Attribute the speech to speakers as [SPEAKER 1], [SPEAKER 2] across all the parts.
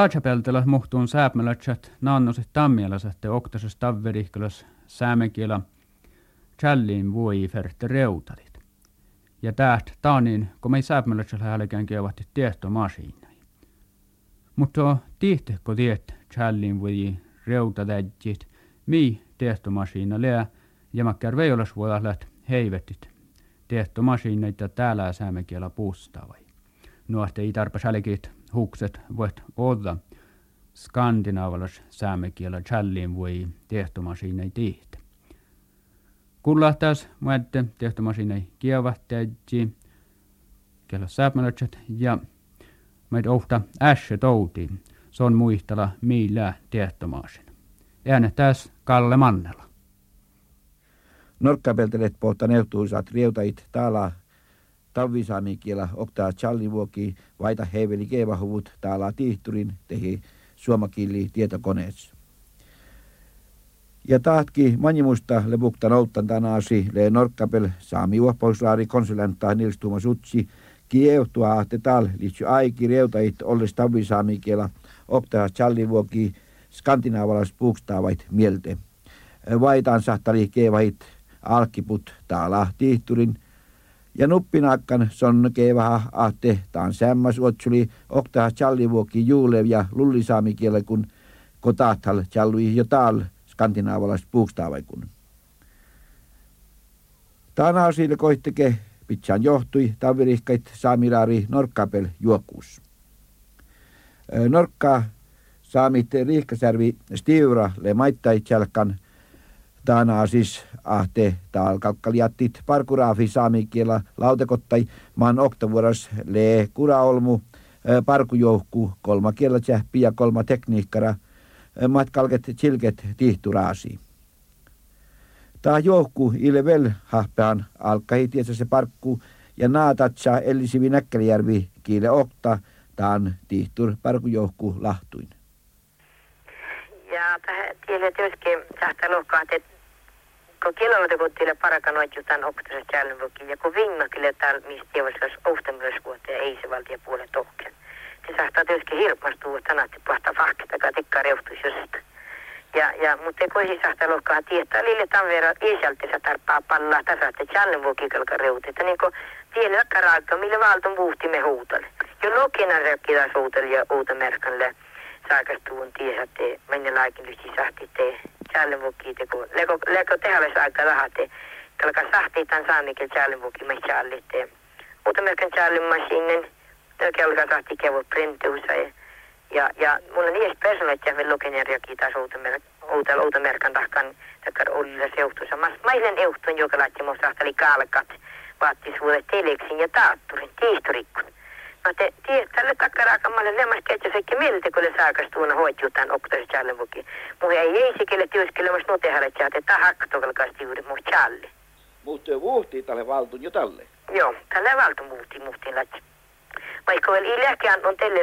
[SPEAKER 1] Taajapeltela muhtuun sääpmelätsät naannoset tammialaset te oktases tavverihkelas säämekielä challiin voi ferte reutalit. Ja täht taanin, kun me ei sääpmelätsät häälekään kievahti tiehtomasiina. Mutta tihtehko tiet challin voi reutatäjit, mi tiehtomasiina lää, ja makkar läht heivettit tiehtomasiina, täällä säämekielä puustavai. Nuohte ei tarpeeksi hukset voit olla skandinavalas säämekielä challin voi tehtomasiinei tihtä. Kullahtas muette tehtomasiinei kievahtäjä, kello sääpmelötset ja meitä ohta äsje touti. Se on muistella millä tehtomasin. Äänestäs Kalle Mannela.
[SPEAKER 2] Norkkapeltelet pohta neutuisat rieutait täällä Tavvisaami kielä oktaa challivuoki vaita heiveli keevahuvut täällä tihturin tehi suomakilli tietokoneessa. Ja tahtki manjimusta lepukta nouttan tänäsi le norkkapel saami uoppauslaari Nils Tuuma Sutsi kieutua te tal liitty aiki reutait olles tavvisaami kielä oktaa challivuoki skandinaavalais puukstaavait mielte. Vaitaan sahtali keevahit alkkiput täällä tihturin – ja nuppinakkan sonnekee vähän ahte taan sämmäs otsuli oktaa challivuokki juulev ja lullisaamikielä kun kotaathal challui jo taal skandinaavalais puukstaavaikun. Taana osille koitteke pitsaan johtui tavirihkait saamiraari norkkapel juokuus. Norkka saamit riihkasärvi stiura le maittai chalkan Tana siis ahte taal kalkkaliattit parkuraafi saamikielä lautekottai maan oktavuoras le kuraolmu parkujoukku kolma kielä ja kolma tekniikkara matkalket chilket tihturaasi. Tää joukku vel hahpean alkai tietsä se parkku ja naatatsa ellisivi näkkälijärvi kiile okta taan tihtur parkujoukku lahtuin.
[SPEAKER 3] Ja tähän tielle työskin sähtää lohkaa, että kun kilometer kun till parakan ojutan oktasas tjälnvukin ja kun vinnakille täällä mistä tievaslas ohtamilösvuotta ja ei se valtia puolen tohken. Se saattaa tietysti hirmastua, että tänätti pahta fakta, joka tikkaa reuhtuisi just. Ja, ja, mutta kun ei saattaa lohkaa tietää, lille tämän verran isälti se tarppaa pallaa tasaatte tjälnvukin kalka reuti. Että niin kuin tiedä karaikka, millä valton puhti me huutalle. Jo lokina rekki taas huutalle ja uutta merkalle saakastuun tiesä, että mennä laikin lysti sahti tee challenvuki teko leko leko tehäles aika rahate kalka sahti tan saamikel challenvuki me challitte mutta melkein challin masinen kelka sahti kevo printuusa ja ja ja mulla nies personat ja luken ja raki taas outa mer outa outa merkan tahkan takkar olla seutusa mas mailen ehtun joka laatti mo sahtali kalkat vaatti suulle teleksin ja taatturin tiistorikkun Te, te tälle takkaraakamalle lemmas ketjäsekin mieltä, kun le saakas tuuna hoitjutaan oktas challevuki. Muhi ei sikelle työskelemässä tehdä, että tämä haktokalkaasti juuri muh challe.
[SPEAKER 2] Mutta vuhti tälle valtun jo tälle.
[SPEAKER 3] Joo, tälle valtun vuhti muhtiin lätsi. Vaikka vielä ilääkään on tälle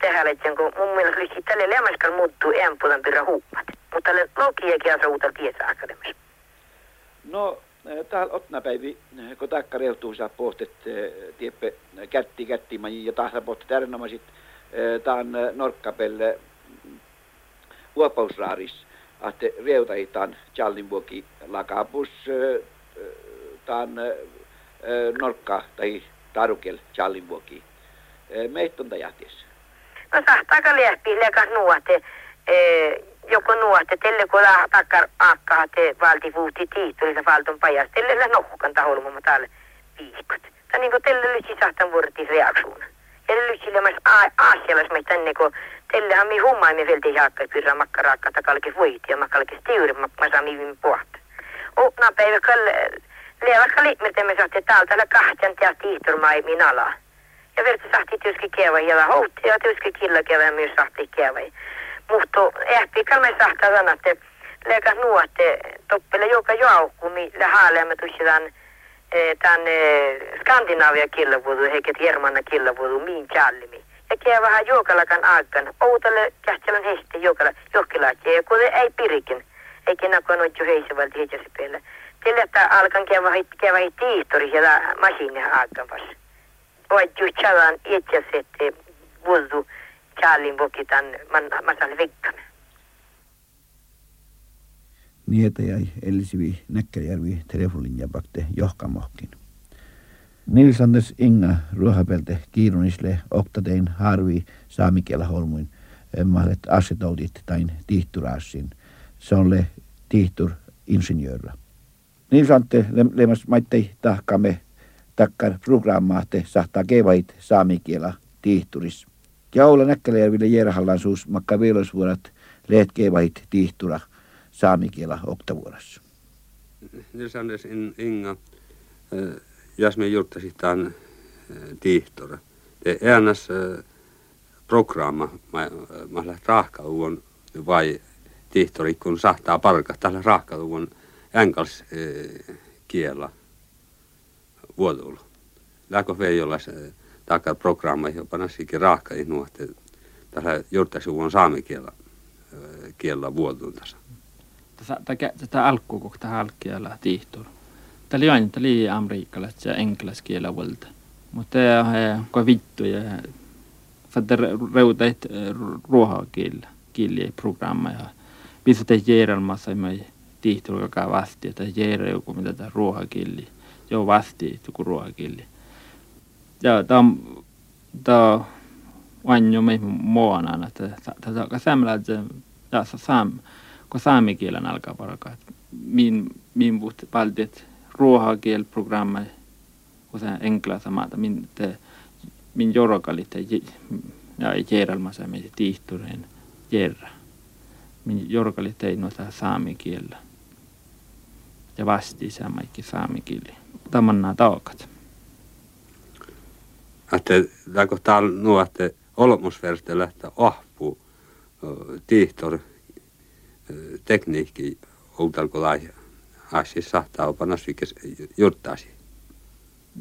[SPEAKER 3] tehdä, että kun mun mielestä olisi tälle lemmaskal muuttuu ämpulan pyrä huuppat. Mutta tälle uutel tiesä akademissa.
[SPEAKER 2] No, täällä otnapäivi, kun takka reutuu saa pohtet, tieppe kätti kätti ja tahta pohtet erinomaisesti, taan norkkapelle huopausraaris, että reutaitaan Challinvuoki lakapus, taan norkka tai tarukel Challinvuoki. Meitä on tajahtiessa.
[SPEAKER 3] No sahtaaka liehpi lekas nuote joku nuotte telle kun takkar akka te valti vuuti tiittuli se valton pajas telle la nohkan tahol täällä viikot. Tää niinku telle lysi sahtan vuorti reaksuun. Ja lysi lemas aasialas me tänne kun tellehän mi hummaa me velti jaakka pyrra makkaraakka takalke voiti ja makkalke stiuri mä saa miivin puhta. Opna päivä kalle Levas kalli, mitä me saatte täältä la kahtjan ja tiihturmai min ala. Ja verti sahti työski kieva ja houtti ja työski killa kieva myös sahti kieva mutta ehti kalme sahta sanatte leka nuotte toppele joka joukku millä haaleamme tusidan tämän Skandinavia killavuodu eikä Jermanna killavuodu miin challimi. Ja kee vähän juokalakan aikan. Outalle kähtelän heistä juokala johkilaatje ja kun ei pirikin. Eikä nakon on jo heisivalti heitjäsi peillä. Sillä että alkan kee vähän tiihtori siellä masiinia aikan vasta. Oot ju chalan itse sitten vuodu Charlin vuokitan masal vikkanen.
[SPEAKER 2] Niitä jäi Elisivi Näkkäjärvi telefonin bakte johkamohkin. Nils Anders Inga ruohapelte kiirunisle oktatein harvi saamikielä holmuin mahdolliset asetoutit tai tihturassin. Se on le tihtur insinjöörä. Nils Antte lemas maittei tahkamme takkar programmaatte sahtaa kevait saamikielä tihturis. Jaula Näkkäjärville Jerhallan suus makka viilosvuodat leet kevait tihtura saamikielä oktavuodessa.
[SPEAKER 4] Nils Anders Inga jos me juttasi tämän tihtora. Det äänes programma, mä, mä rahkaluun vai tihtori, kun sahtaa palkka, tällä rahkaluun änkals kiela vuodulla. Läkö vei olla se takaa programma, jopa nasikin rahka nuotte, tällä juttasi uon saamikiela kiellä vuodun tässä.
[SPEAKER 5] Tätä alkuun, kun tähän alkielä tihtori. Tämä oli aina, tämä amerikkalaiset ja englanninkielä Mutta on vittu ja för reutait ruohakielä kieli programma ja pistä järjelmässä me tihtuukakaan vasti että järjel joku mitä tämä ruohakieli jo vasti joku ruohakieli ja tämä on tämä on jo me muona että tämä on samalla ja saam kun saamikielen alkaa parkaa min min puhut valtiet ruohakielprogramma och sen enkla samata min te min jorokali te ja järjelmässä me tihtureen jerra min jorokali te noita saamikielä ja vasti samaikki saamikieli tamanna taukat
[SPEAKER 4] että läkö täällä nuotte olmusverste lähtee ahpu tihtor tekniikki outalko laiha asi sahtaa panas viikes juttaasi.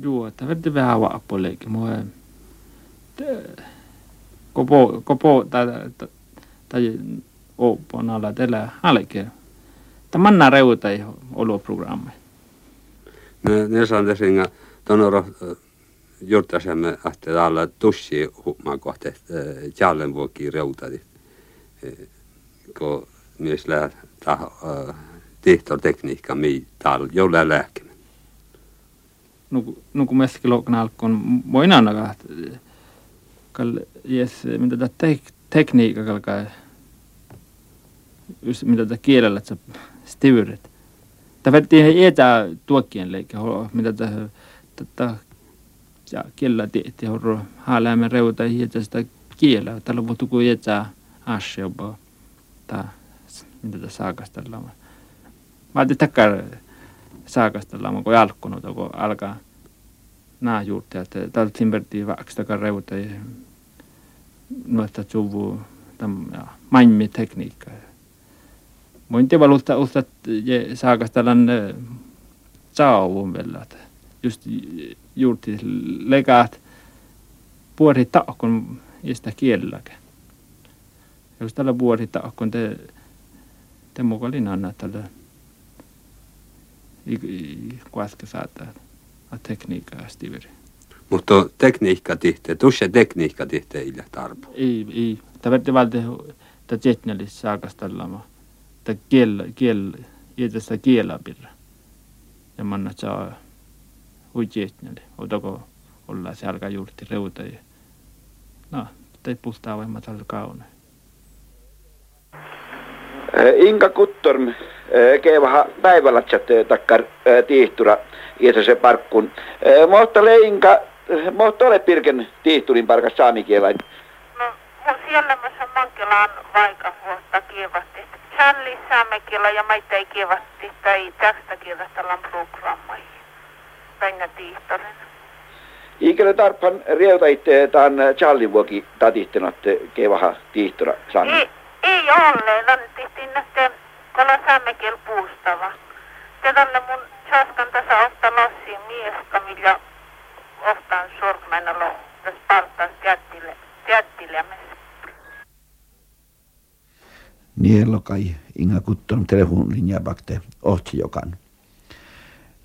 [SPEAKER 5] Joo, että verti vähän vaapuolikin. Mua kopo, kopo tai, tai opon alla tällä halke. Tämä manna reuta ei ollut programmi.
[SPEAKER 4] Ne, ne tässä tonoro juurtasemme täällä tussi huomaa kohta jälleen vuoki reutadi. Kun mies lähtee tehtortekniikka mi tal jolla lääkemä.
[SPEAKER 5] No, no kun meskin luokan alkuun, voin että kal jes mitä tämä tek, tekniikka kalkaa just mitä tämä kielellä että stivurit. Tämä verti ihan tuokkien leikki, mitä tämä ja kielellä tietti horro haaläämme reuta ja sitä kielellä. Tällä vuotta kun etä asja jopa. Tämä mitä tässä saakastellaan. Mä ajattelin takkar saakastella, kun alkunut, kun alkaa nää juurtia, että täällä timbertiin vaikka takar reuta ja noita suvu ja mainmi tekniikka. Mun tiedä luutta uutta saakastella saavun vielä, just juurti legaat puoli taakon ja sitä kielelläkin. Jos tällä puoli taakon te, te mukaan linnan tällä kuaska saattaa tekniikkaa stiveri.
[SPEAKER 4] Mutta tekniikka tihte, tuossa tekniikka tihte ei tarpo.
[SPEAKER 5] Ei, ei. Tämä verti valti, että jetnälis saakastella, että kiel, kiel, jätästä kielä pirra. Ja manna saa hui jetnäli. Otako olla se alkaa juurti reuta. Ja... No, tei puhtaa voimat alkaa kauneen.
[SPEAKER 2] Inka Kuttorm keevaha päivälatsat takkar tiihtura se parkkun. Mutta leinka, mutta ole pirken tiihturin parkas saamikielain.
[SPEAKER 3] No, mun siellä mä mankelaan vaikka vuotta kievasti. Chanli saamekiela ja maita ei kievasti tai tästä kielestä programmai. Päinä tiihtorin.
[SPEAKER 2] Ikele tarpan rieuta itse tämän Charlie vuoki tatihtenot kevaha tiihtura saami.
[SPEAKER 3] Ei, ei ole. Lannettiin nähteen Kala saamekiel puustava. Tätälle mun chaskan tässä ofta lassi mieska, millä oftaan sorkmenalo tässä palttaan teattille, teattilämessä.
[SPEAKER 2] Nielo kai inga kutton telefonlinja bakte ohtsi jokan.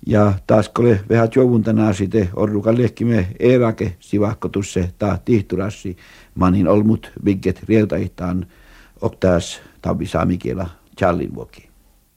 [SPEAKER 2] Ja taas kole vähän jovuntana sitten orrukan lehkime erake sivahkotusse ta tihturassi manin olmut vigget rieltaitaan oktaas tabi saamikiela challin vuoki.